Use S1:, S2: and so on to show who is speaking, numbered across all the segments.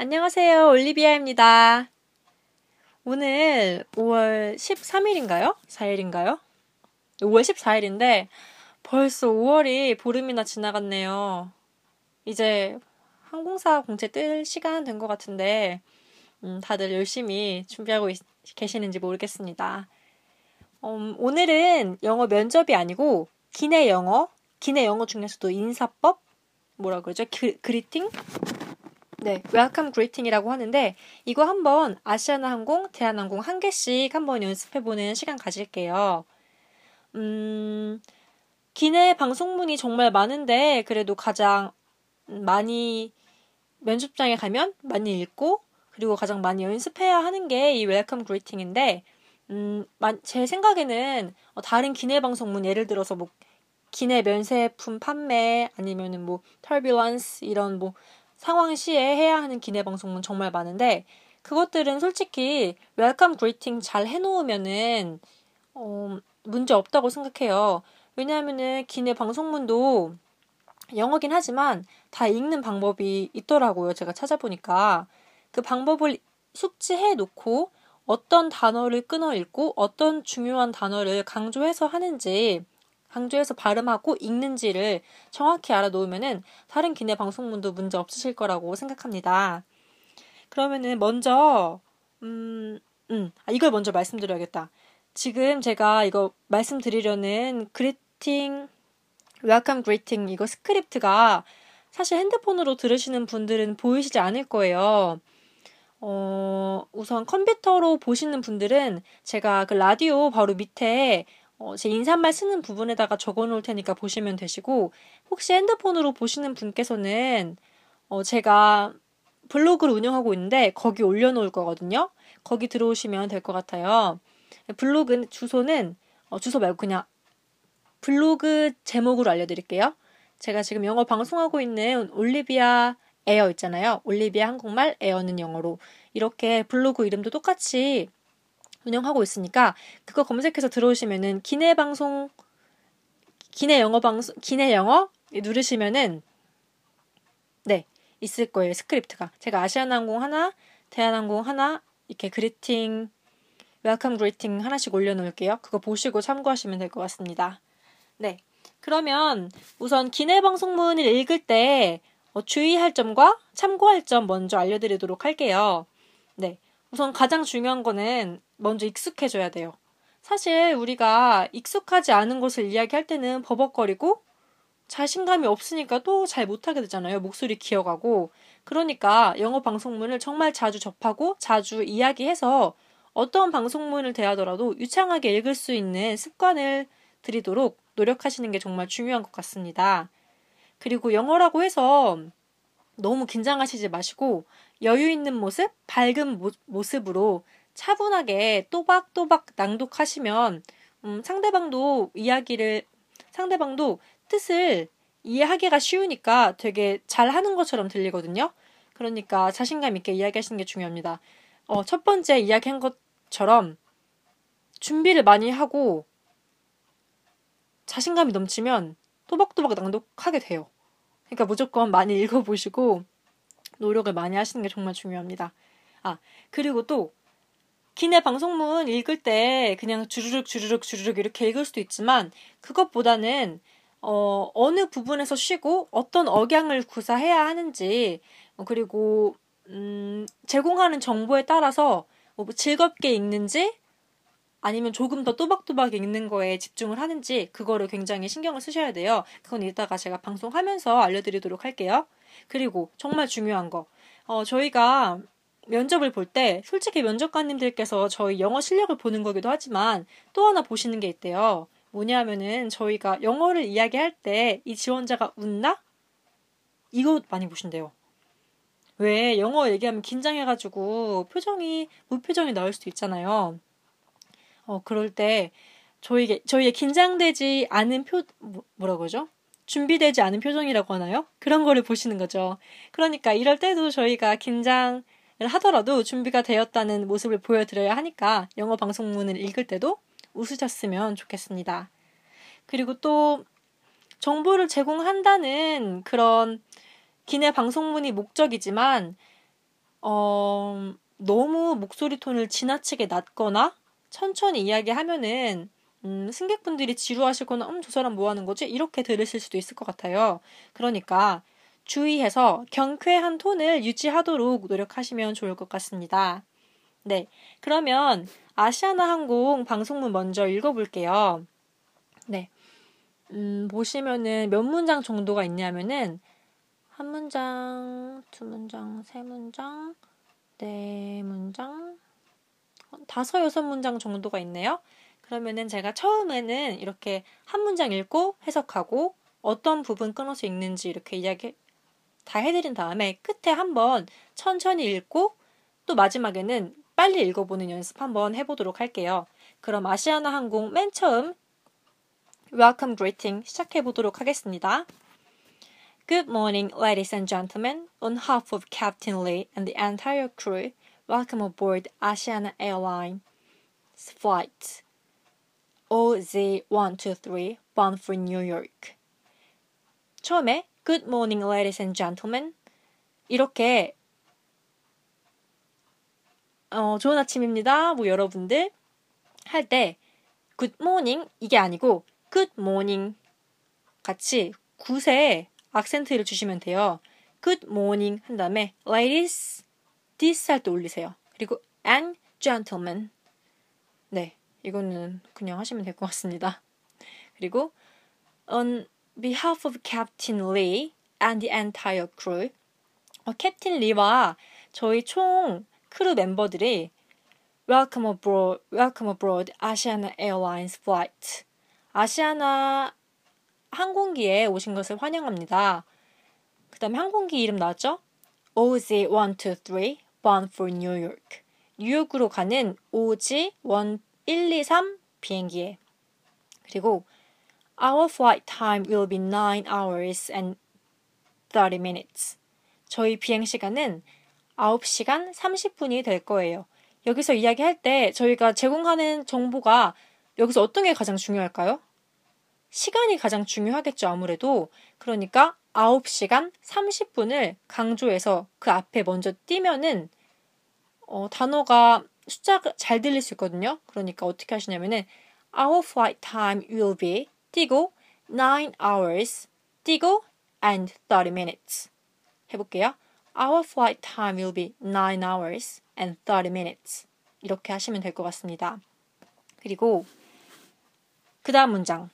S1: 안녕하세요. 올리비아입니다. 오늘 5월 13일인가요? 4일인가요? 5월 14일인데 벌써 5월이 보름이나 지나갔네요. 이제 항공사 공채 뜰 시간 된 것 같은데 음, 다들 열심히 준비하고 있, 계시는지 모르겠습니다. 음, 오늘은 영어 면접이 아니고 기내 영어, 기내 영어 중에서도 인사법, 뭐라 그러죠? 그, greeting? 네, welcome greeting이라고 하는데 이거 한번 아시아나항공, 대한항공 한 개씩 한번 연습해보는 시간 가질게요. 음, 기내 방송문이 정말 많은데 그래도 가장 많이 면접장에 가면 많이 읽고 그리고 가장 많이 연습해야 하는 게 이 welcome greeting인데 음, 제 생각에는 어, 다른 기내 방송문 예를 들어서 뭐 기내 면세품 판매 아니면은 뭐 turbulence 이런 뭐 상황 시에 해야 하는 기내 방송은 정말 많은데 그것들은 솔직히 welcome greeting 잘 해놓으면은 어, 문제 없다고 생각해요. 왜냐하면은 기내 방송문도 영어긴 하지만 다 읽는 방법이 있더라고요. 제가 찾아보니까 그 방법을 숙지해 놓고 어떤 단어를 끊어 읽고 어떤 중요한 단어를 강조해서 하는지 강조해서 발음하고 읽는지를 정확히 알아놓으면은 다른 기내 방송문도 문제 없으실 거라고 생각합니다. 그러면은 먼저 음, 음, 아, 이걸 먼저 말씀드려야겠다. 지금 제가 이거 말씀드리려는 greeting welcome greeting 이거 스크립트가 사실 핸드폰으로 들으시는 분들은 보이시지 않을 거예요. 어, 우선 컴퓨터로 보시는 분들은 제가 그 라디오 바로 밑에 어, 제 인사말 쓰는 부분에다가 적어 놓을 테니까 보시면 되시고, 혹시 핸드폰으로 보시는 분께서는, 어, 제가 블로그를 운영하고 있는데, 거기 올려놓을 거거든요. 거기 들어오시면 될 것 같아요. 블로그 주소는, 어, 주소 말고 그냥 블로그 제목으로 알려드릴게요. 제가 지금 영어 방송하고 있는 올리비아 에어 있잖아요. 올리비아 한국말, Air는 영어로. 이렇게 블로그 이름도 똑같이 운영하고 있으니까 그거 검색해서 들어오시면은 기내 방송 기내 영어 방송 기내 영어 누르시면은 네 있을 거예요 스크립트가. 제가 아시아나항공 하나 대한항공 하나 이렇게 greeting welcome greeting 하나씩 올려놓을게요. 그거 보시고 참고하시면 될 것 같습니다. 네 그러면 우선 기내 방송문을 읽을 때 어, 주의할 점과 참고할 점 먼저 알려드리도록 할게요. 네 우선 가장 중요한 거는 먼저 익숙해져야 돼요. 사실 우리가 익숙하지 않은 것을 이야기할 때는 버벅거리고 자신감이 없으니까 또 잘 못하게 되잖아요. 목소리 기어가고. 그러니까 영어 방송문을 정말 자주 접하고 자주 이야기해서 어떤 방송문을 대하더라도 유창하게 읽을 수 있는 습관을 들이도록 노력하시는 게 정말 중요한 것 같습니다. 그리고 영어라고 해서 너무 긴장하시지 마시고 여유 있는 모습, 밝은 모, 모습으로 차분하게 또박또박 낭독하시면 음, 상대방도 이야기를 상대방도 뜻을 이해하기가 쉬우니까 되게 잘 하는 것처럼 들리거든요. 그러니까 자신감 있게 이야기하시는 게 중요합니다. 어, 첫 번째 이야기한 것처럼 준비를 많이 하고 자신감이 넘치면 또박또박 낭독하게 돼요. 그러니까 무조건 많이 읽어보시고 노력을 많이 하시는 게 정말 중요합니다. 아, 그리고 또 기내 방송문 읽을 때 그냥 주르륵 주르륵 주르륵 이렇게 읽을 수도 있지만 그것보다는 어, 어느 부분에서 쉬고 어떤 억양을 구사해야 하는지 어, 그리고 음, 제공하는 정보에 따라서 뭐 즐겁게 읽는지 아니면 조금 더 또박또박 읽는 거에 집중을 하는지 그거를 굉장히 신경을 쓰셔야 돼요. 그건 이따가 제가 방송하면서 알려드리도록 할게요. 그리고 정말 중요한 거. 어, 저희가 면접을 볼 때 솔직히 면접관님들께서 저희 영어 실력을 보는 거기도 하지만 또 하나 보시는 게 있대요. 뭐냐면은 저희가 영어를 이야기할 때 이 지원자가 웃나? 이거 많이 보신대요. 왜 영어 얘기하면 긴장해가지고 표정이 무표정이 나올 수도 있잖아요. 어 그럴 때 저희게 저희의 긴장되지 않은 표 뭐, 뭐라 그러죠? 준비되지 않은 표정이라고 하나요? 그런 거를 보시는 거죠. 그러니까 이럴 때도 저희가 긴장 하더라도 준비가 되었다는 모습을 보여드려야 하니까 영어 방송문을 읽을 때도 웃으셨으면 좋겠습니다. 그리고 또 정보를 제공한다는 그런 기내 방송문이 목적이지만 어, 너무 목소리 톤을 지나치게 낮거나 천천히 이야기하면은 음, 승객분들이 지루하시거나 음, 저 사람 뭐 하는 거지? 이렇게 들으실 수도 있을 것 같아요. 그러니까 주의해서 경쾌한 톤을 유지하도록 노력하시면 좋을 것 같습니다. 네. 그러면 아시아나 항공 방송문 먼저 읽어볼게요. 네. 음, 보시면은 몇 문장 정도가 있냐면은 한 문장, 두 문장, 세 문장, 네 문장, 다섯, 여섯 문장 정도가 있네요. 그러면은 제가 처음에는 이렇게 한 문장 읽고 해석하고 어떤 부분 끊어서 읽는지 이렇게 이야기 다 해드린 다음에 끝에 한번 천천히 읽고 또 마지막에는 빨리 읽어보는 연습 한번 해보도록 할게요. 그럼 아시아나 항공 맨 처음 Welcome Greeting 시작해보도록 하겠습니다. Good morning, ladies and gentlemen. On behalf of Captain Lee and the entire crew, welcome aboard Asiana Airlines flight OZ123 bound for New York. 처음에 Good morning, ladies and gentlemen. 이렇게 어, 좋은 아침입니다. 뭐 여러분들 할 때 good morning 이게 아니고 good morning 같이 굿에 악센트를 주시면 돼요. good morning 한 다음에 ladies this 할 때 올리세요. 그리고 and gentlemen 네 이거는 그냥 하시면 될 것 같습니다. 그리고 on behalf of Captain Lee and the entire crew. 어, 캡틴 리와 저희 총 크루 멤버들이 Welcome aboard, welcome aboard Asiana Airlines flight. 아시아나 항공기에 오신 것을 환영합니다. 그 다음에 항공기 이름 나왔죠? OZ123 bound for New York. 뉴욕으로 가는 OZ123 비행기에. 그리고 Our flight time will be 9 hours and 30 minutes. 저희 비행 시간은 9시간 30분이 될 거예요. 여기서 이야기할 때 저희가 제공하는 정보가 여기서 어떤 게 가장 중요할까요? 시간이 가장 중요하겠죠, 아무래도. 그러니까 9시간 30분을 강조해서 그 앞에 먼저 띄면은 어, 단어가 숫자가 잘 들릴 수 있거든요. 그러니까 어떻게 하시냐면은 Our flight time will be 띄고 9 hours 띄고 and 30 minutes 해볼게요. Our flight time will be 9 hours and 30 minutes 이렇게 하시면 될 것 같습니다. 그리고 그 다음 문장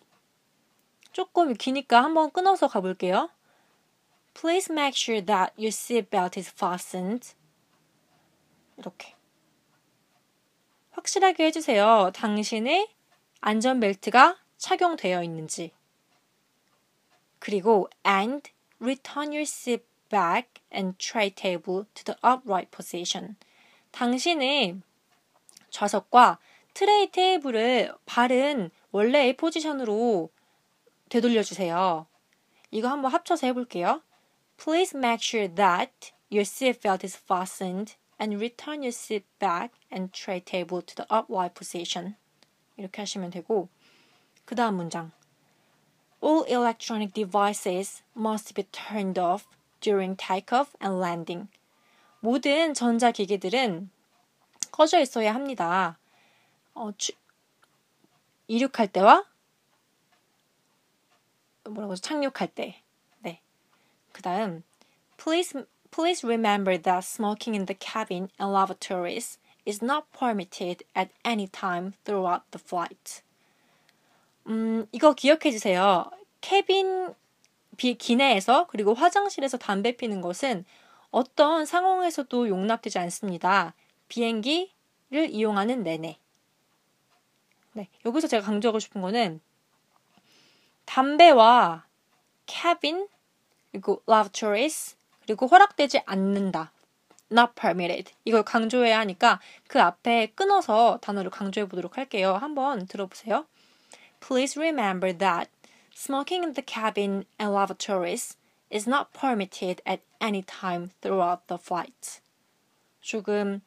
S1: 조금 기니까 한번 끊어서 가볼게요. Please make sure that your seatbelt is fastened. 이렇게. 확실하게 해주세요. 당신의 안전벨트가 착용되어 있는지. 그리고 and return your seat back and tray table to the upright position. 당신의 좌석과 트레이 테이블을 바른 원래의 포지션으로 되돌려 주세요. 이거 한번 합쳐서 해볼게요. Please make sure that your seatbelt is fastened and return your seat back and tray table to the upright position. 이렇게 하시면 되고 그 다음 문장. All electronic devices must be turned off during takeoff and landing. 모든 전자기기들은 꺼져 있어야 합니다. 어, 주, 이륙할 때와 뭐라고 착륙할 때. 네. 그 다음 please please remember that smoking in the cabin and lavatories is not permitted at any time throughout the flight. 음, 이거 기억해 주세요. cabin 비, 기내에서 그리고 화장실에서 담배 피는 것은 어떤 상황에서도 용납되지 않습니다. 비행기를 이용하는 내내. 네, 여기서 제가 강조하고 싶은 거는 담배와 cabin 그리고 lavatories 그리고 허락되지 않는다. Not permitted. 이걸 강조해야 하니까 그 앞에 끊어서 단어를 강조해 보도록 할게요. 한번 들어보세요. Please remember that smoking in the cabin and lavatories is not permitted at any time throughout the flight. 조금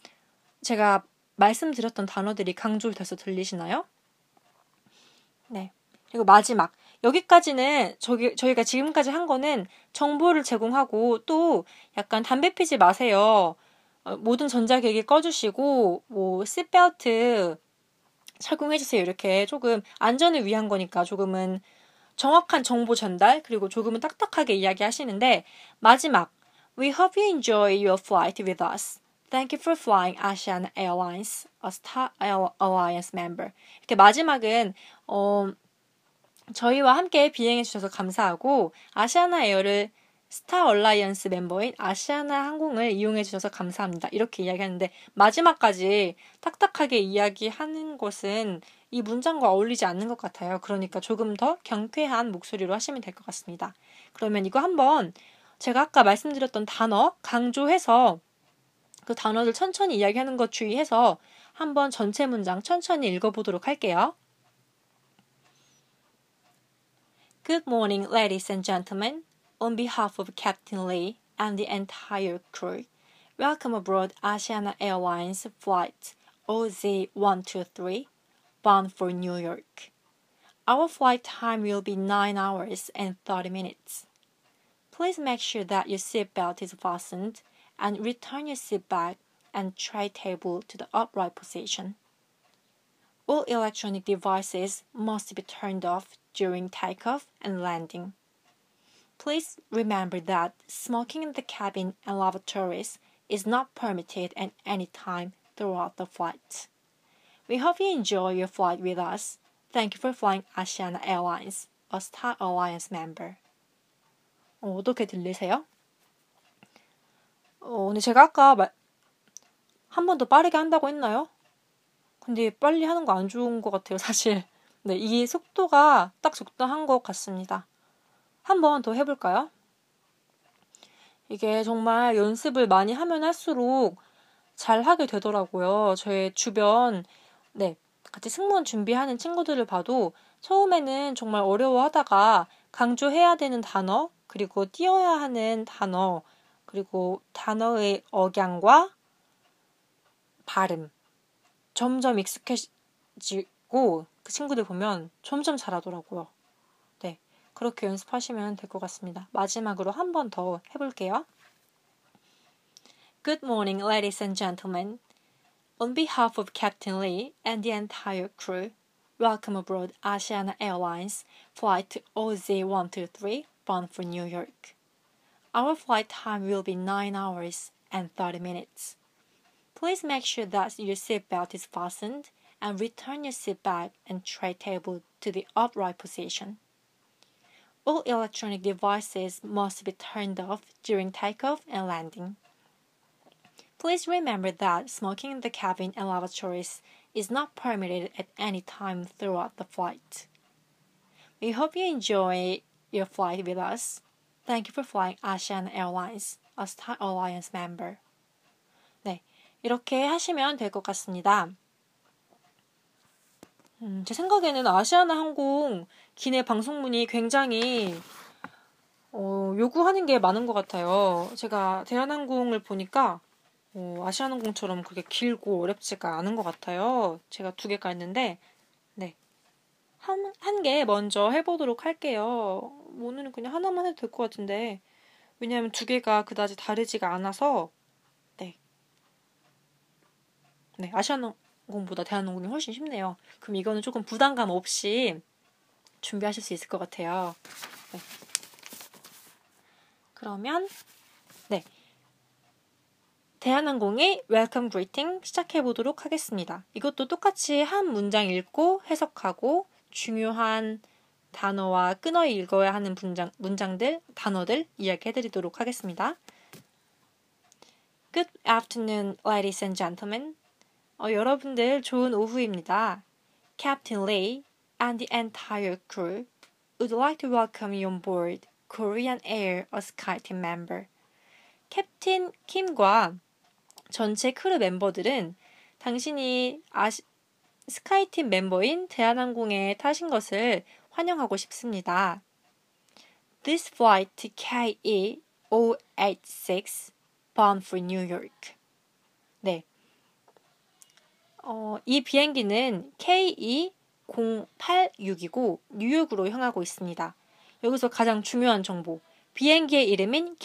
S1: 제가 말씀드렸던 단어들이 강조돼서 들리시나요? 네. 그리고 마지막 여기까지는 저기, 저희가 지금까지 한 거는 정보를 제공하고 또 약간 담배 피지 마세요. 어, 모든 전자기기 꺼주시고 뭐 시트벨트 착용해주세요. 이렇게 조금 안전을 위한 거니까 조금은 정확한 정보 전달 그리고 조금은 딱딱하게 이야기하시는데 마지막 We hope you enjoy your flight with us. Thank you for flying Asiana Airlines, a Star Alliance member. 이렇게 마지막은 어, 저희와 함께 비행해 주셔서 감사하고 아시아나 에어를 Star Alliance 멤버인 아시아나 항공을 이용해 주셔서 감사합니다. 이렇게 이야기하는데 마지막까지 딱딱하게 이야기하는 것은 이 문장과 어울리지 않는 것 같아요. 그러니까 조금 더 경쾌한 목소리로 하시면 될 것 같습니다. 그러면 이거 한번 제가 아까 말씀드렸던 단어 강조해서 그 단어들 천천히 이야기하는 것 주의해서 한번 전체 문장 천천히 읽어보도록 할게요. Good morning, ladies and gentlemen. On behalf of Captain Lee and the entire crew, welcome aboard Asiana Airlines Flight OZ123 bound for New York. Our flight time will be 9 hours and 30 minutes. Please make sure that your seatbelt is fastened and return your seat back and tray table to the upright position. All electronic devices must be turned off during takeoff and landing. Please remember that smoking in the cabin and lavatories is not permitted at any time throughout the flight. We hope you enjoy your flight with us. Thank you for flying Asiana Airlines, a Star Alliance member. 어, 어떻게 들리세요? 어, 근데 제가 아까 한 번 더 빠르게 한다고 했나요? 근데 빨리 하는 거 안 좋은 것 같아요, 사실. 네, 이 속도가 딱 적당한 것 같습니다. 한 번 더 해볼까요? 이게 정말 연습을 많이 하면 할수록 잘 하게 되더라고요. 저의 주변, 네, 같이 승무원 준비하는 친구들을 봐도 처음에는 정말 어려워하다가 강조해야 되는 단어, 그리고 띄어야 하는 단어, 그리고 단어의 억양과 발음 점점 익숙해지고 그 친구들 보면 점점 잘하더라고요. 그렇게 연습하시면 될 것 같습니다. 마지막으로 한 번 더 해볼게요. Good morning, ladies and gentlemen. On behalf of Captain Lee and the entire crew, welcome aboard Asiana Airlines Flight OZ123 bound for New York. Our flight time will be 9 hours and 30 minutes. Please make sure that your seatbelt is fastened and return your seat back and tray table to the upright position. All electronic devices must be turned off during takeoff and landing. Please remember that smoking in the cabin and lavatories is not permitted at any time throughout the flight. We hope you enjoy your flight with us. Thank you for flying Asian Airlines, a Star Alliance member. 네, 이렇게 하시면 될 것 같습니다. 음, 제 생각에는 아시아나 항공 기내 방송문이 굉장히 어, 요구하는 게 많은 것 같아요. 제가 대한항공을 보니까 어, 아시아항공처럼 그렇게 길고 어렵지가 않은 것 같아요. 제가 두개 깔는데 네. 한, 한 개 먼저 해보도록 할게요. 오늘은 그냥 하나만 해도 될 것 같은데 왜냐하면 두 개가 그다지 다르지가 않아서 네. 네, 아시아항공보다 대한항공이 훨씬 쉽네요. 그럼 이거는 조금 부담감 없이 준비하실 수 있을 것 같아요. 네. 그러면 네 대한항공의 welcome greeting 시작해 보도록 하겠습니다. 이것도 똑같이 한 문장 읽고 해석하고 중요한 단어와 끊어 읽어야 하는 문장, 문장들, 단어들 이야기해 드리도록 하겠습니다. Good afternoon, ladies and gentlemen. 어, 여러분들 좋은 오후입니다. Captain Lee, and the entire crew would like to welcome you on board Korean Air a SkyTeam member. 캡틴 킴과 전체 크루 멤버들은 당신이 아시, 스카이팀 멤버인 대한항공에 타신 것을 환영하고 싶습니다. This flight KE 086 bound for New York. 네. 어, 이 비행기는 KE 086이고 뉴욕으로 향하고 있습니다. 여기서 가장 중요한 정보. 비행기의 이름인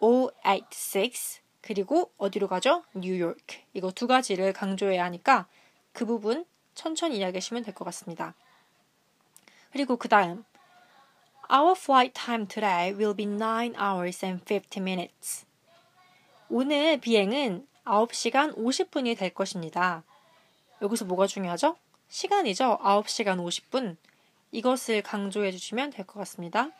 S1: KE586 그리고 어디로 가죠? 뉴욕. 이거 두 가지를 강조해야 하니까 그 부분 천천히 이야기하시면 될 것 같습니다. 그리고 그 다음 Our flight time today will be 9 hours and 50 minutes. 오늘 비행은 9시간 50분이 될 것입니다. 여기서 뭐가 중요하죠? 시간이죠. 9시간 50분. 이것을 강조해 주시면 될 것 같습니다.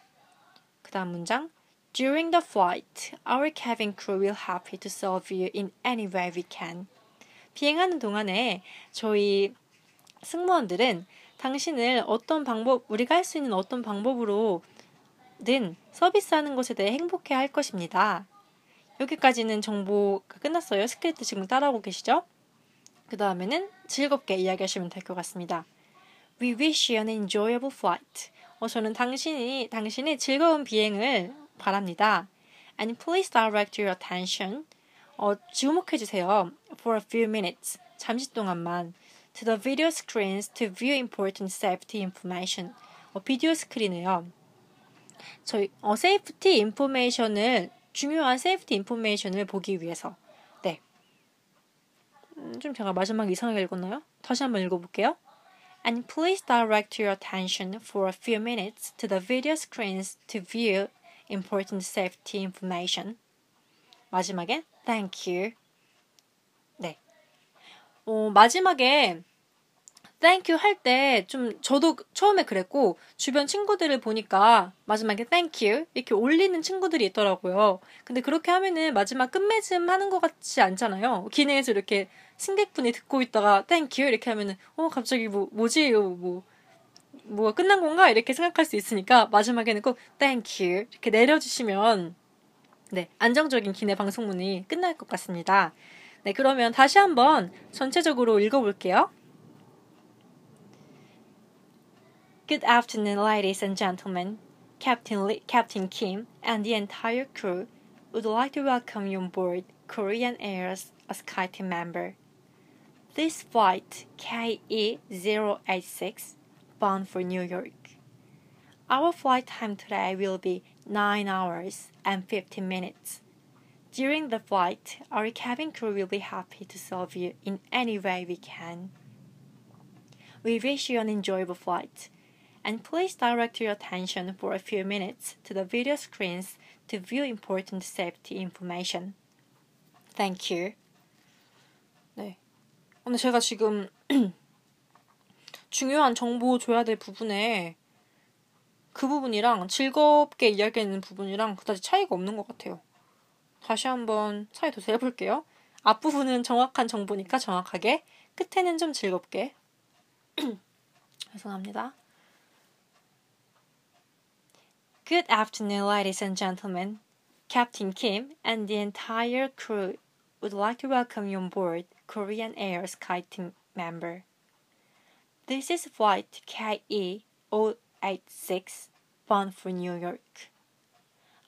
S1: 그 다음 문장. During the flight, our cabin crew will happy to serve you in any way we can. 비행하는 동안에 저희 승무원들은 당신을 어떤 방법, 우리가 할 수 있는 어떤 방법으로든 서비스하는 것에 대해 행복해 할 것입니다. 여기까지는 정보가 끝났어요. 스크립트 지금 따라오고 계시죠? 그 다음에는 즐겁게 이야기하시면 될 것 같습니다. We wish you an enjoyable flight. 어, 저는 당신이, 당신의 즐거운 비행을 바랍니다. And please direct your attention. 어, 주목해주세요. For a few minutes. 잠시 동안만. to the video screens to view important safety information. 어, 비디오 스크린에요. 저희 어, safety information을 중요한 safety information을 보기 위해서. 네. 음, 좀 제가 마지막에 이상하게 읽었나요? 다시 한번 읽어볼게요. And please direct your attention for a few minutes to the video screens to view important safety information. 마지막에 thank you. 네. 어, 마지막에 you 할때 좀 저도 처음에 그랬고 주변 친구들을 보니까 마지막에 you 이렇게 올리는 친구들이 있더라고요. 근데 그렇게 하면은 마지막 끝맺음 하는 것 같지 않잖아요. 기내에서 이렇게 승객분이 듣고 있다가 you 이렇게 하면은 어 갑자기 뭐 뭐지 뭐 뭐가 끝난 건가 이렇게 생각할 수 있으니까 마지막에는 꼭 you 이렇게 내려주시면 네 안정적인 기내 방송문이 끝날 것 같습니다. 네 그러면 다시 한번 전체적으로 읽어볼게요. Good afternoon, ladies and gentlemen. Captain Lee, Captain Kim and the entire crew would like to welcome you on board Korean Air's a SkyTeam member. This flight KE086 bound for New York. Our flight time today will be 9 hours and 15 minutes. During the flight, our cabin crew will be happy to serve you in any way we can. We wish you an enjoyable flight and please direct your attention for a few minutes to the video screens to view important safety information. Thank you. 네. 근데 제가 지금 중요한 정보 줘야 될 부분에 그 부분이랑 즐겁게 이야기하는 부분이랑 그다지 차이가 없는 것 같아요. 다시 한번 차이 더 재볼게요. 앞부분은 정확한 정보니까 정확하게, 끝에는 좀 즐겁게. 죄송합니다. Good afternoon, ladies and gentlemen. Captain Kim and the entire crew would like to welcome you on board Korean Air SkyTeam member. This is flight KE 086 bound for New York.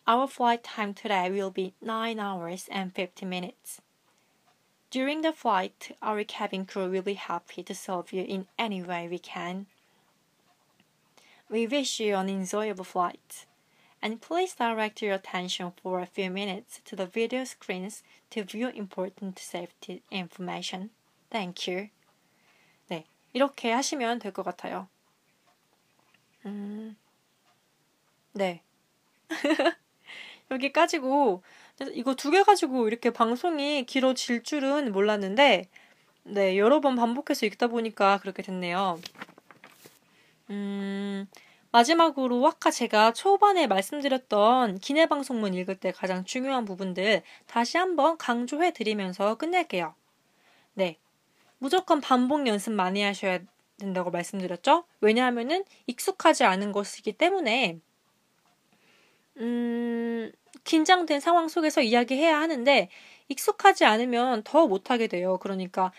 S1: Our flight time today will be 9 hours and 50 minutes. During the flight, our cabin crew will be happy to serve you in any way we can. We wish you an enjoyable flight and please direct your attention for a few minutes to the video screens to view important safety information. Thank you. 네, 이렇게 하시면 될 것 같아요. 음, 네. 여기까지고, 이거 두 개 가지고 이렇게 방송이 길어질 줄은 몰랐는데, 네, 여러 번 반복해서 읽다 보니까 그렇게 됐네요. 음, 마지막으로 아까 제가 초반에 말씀드렸던 기내 방송문 읽을 때 가장 중요한 부분들 다시 한번 강조해 드리면서 끝낼게요. 네. 무조건 반복 연습 많이 하셔야 된다고 말씀드렸죠? 왜냐하면은 익숙하지 않은 것이기 때문에 음, 긴장된 상황 속에서 이야기해야 하는데 익숙하지 않으면 더 못하게 돼요. 그러니까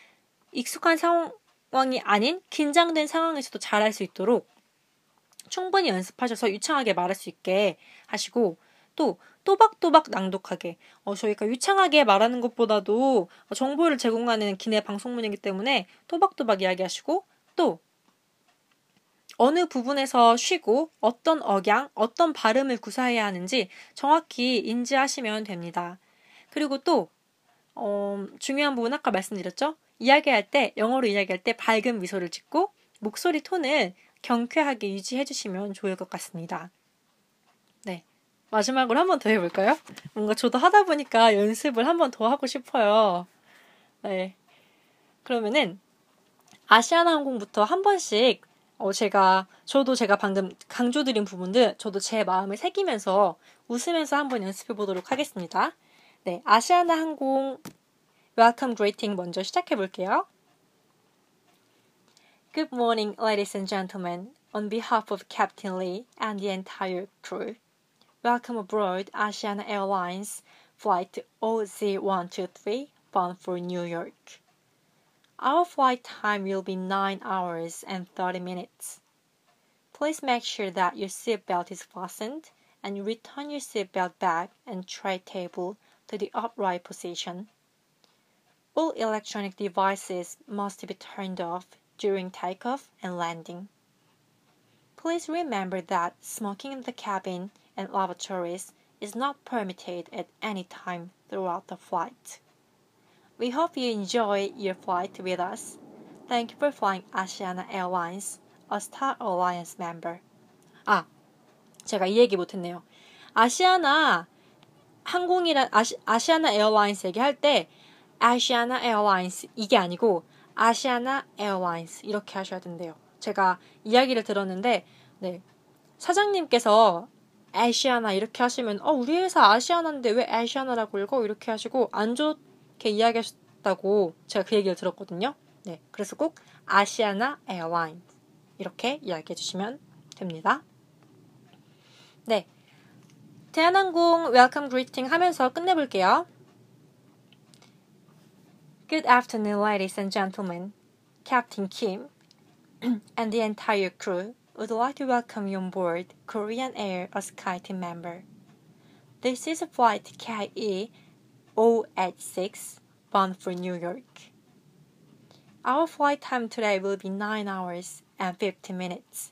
S1: 익숙한 상황이 아닌 긴장된 상황에서도 잘할 수 있도록 충분히 연습하셔서 유창하게 말할 수 있게 하시고 또 또박또박 낭독하게 어, 저희가 유창하게 말하는 것보다도 정보를 제공하는 기내 방송문이기 때문에 또박또박 이야기하시고 또 어느 부분에서 쉬고 어떤 억양, 어떤 발음을 구사해야 하는지 정확히 인지하시면 됩니다. 그리고 또 어, 중요한 부분 아까 말씀드렸죠? 이야기할 때, 영어로 이야기할 때 밝은 미소를 짓고 목소리 톤을 경쾌하게 유지해 주시면 좋을 것 같습니다. 네. 마지막으로 한 번 더 해볼까요? 뭔가 저도 하다 보니까 연습을 한 번 더 하고 싶어요. 네. 그러면은, 아시아나 항공부터 한 번씩, 어, 제가, 저도 제가 방금 강조드린 부분들, 저도 제 마음을 새기면서 웃으면서 한번 연습해 보도록 하겠습니다. 네. 아시아나 항공 welcome greeting 먼저 시작해 볼게요. Good morning, ladies and gentlemen. On behalf of Captain Lee and the entire crew, welcome aboard Asiana Airlines Flight OZ123 bound for New York. Our flight time will be 9 hours and 30 minutes. Please make sure that your seatbelt is fastened and return your seatbelt bag and tray table to the upright position. All electronic devices must be turned off during takeoff and landing. Please remember that smoking in the cabin and lavatories is not permitted at any time throughout the flight. We hope you enjoy your flight with us. Thank you for flying Asiana Airlines, a Star Alliance member. 아, 제가 이 얘기 못했네요. 아시아나 항공이란 아시, 아시아나 에어라인스 얘기할 때 아시아나 에어라인스 이게 아니고 아시아나 Airlines 이렇게 하셔야 된대요. 제가 이야기를 들었는데 네. 사장님께서 아시아나 이렇게 하시면 어 우리 회사 아시아나인데 왜 아시아나라고 읽어 이렇게 하시고 안 좋게 이야기하셨다고 제가 그 얘기를 들었거든요. 네. 그래서 꼭 아시아나 Airline 이렇게 이야기해 주시면 됩니다. 네. 대한항공 welcome greeting 하면서 끝내볼게요. Good afternoon, ladies and gentlemen. Captain Kim and the entire crew would like to welcome you on board Korean Air as SkyTeam member. This is a flight KE 086 bound for New York. Our flight time today will be 9 hours and 50 minutes.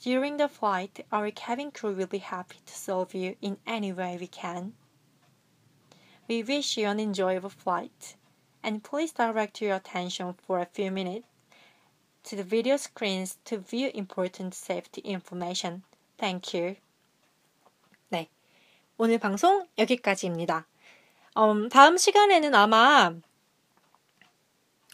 S1: During the flight, our cabin crew will be happy to serve you in any way we can. We wish you an enjoyable flight and please direct your attention for a few minutes to the video screens to view important safety information. Thank you. 네. 오늘 방송 여기까지입니다. 음, 다음 시간에는 아마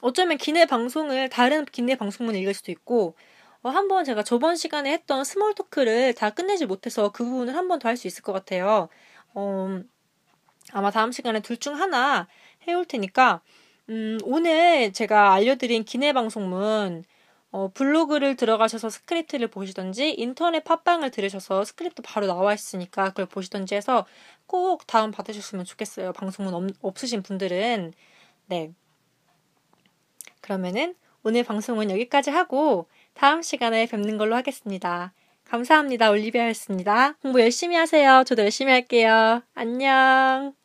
S1: 어쩌면 기내 방송을 다른 기내 방송문 읽을 수도 있고 어, 한번 제가 저번 시간에 했던 스몰 토크를 다 끝내지 못해서 그 부분을 한 번 더 할 수 있을 것 같아요. 어, 아마 다음 시간에 둘 중 하나 해올 테니까 음, 오늘 제가 알려드린 기내 방송문 어, 블로그를 들어가셔서 스크립트를 보시던지 인터넷 팟빵을 들으셔서 스크립트 바로 나와 있으니까 그걸 보시던지 해서 꼭 다운 받으셨으면 좋겠어요. 방송문 없, 없으신 분들은 네. 그러면은 오늘 방송은 여기까지 하고 다음 시간에 뵙는 걸로 하겠습니다. 감사합니다. 올리비아였습니다. 공부 열심히 하세요. 저도 열심히 할게요. 안녕.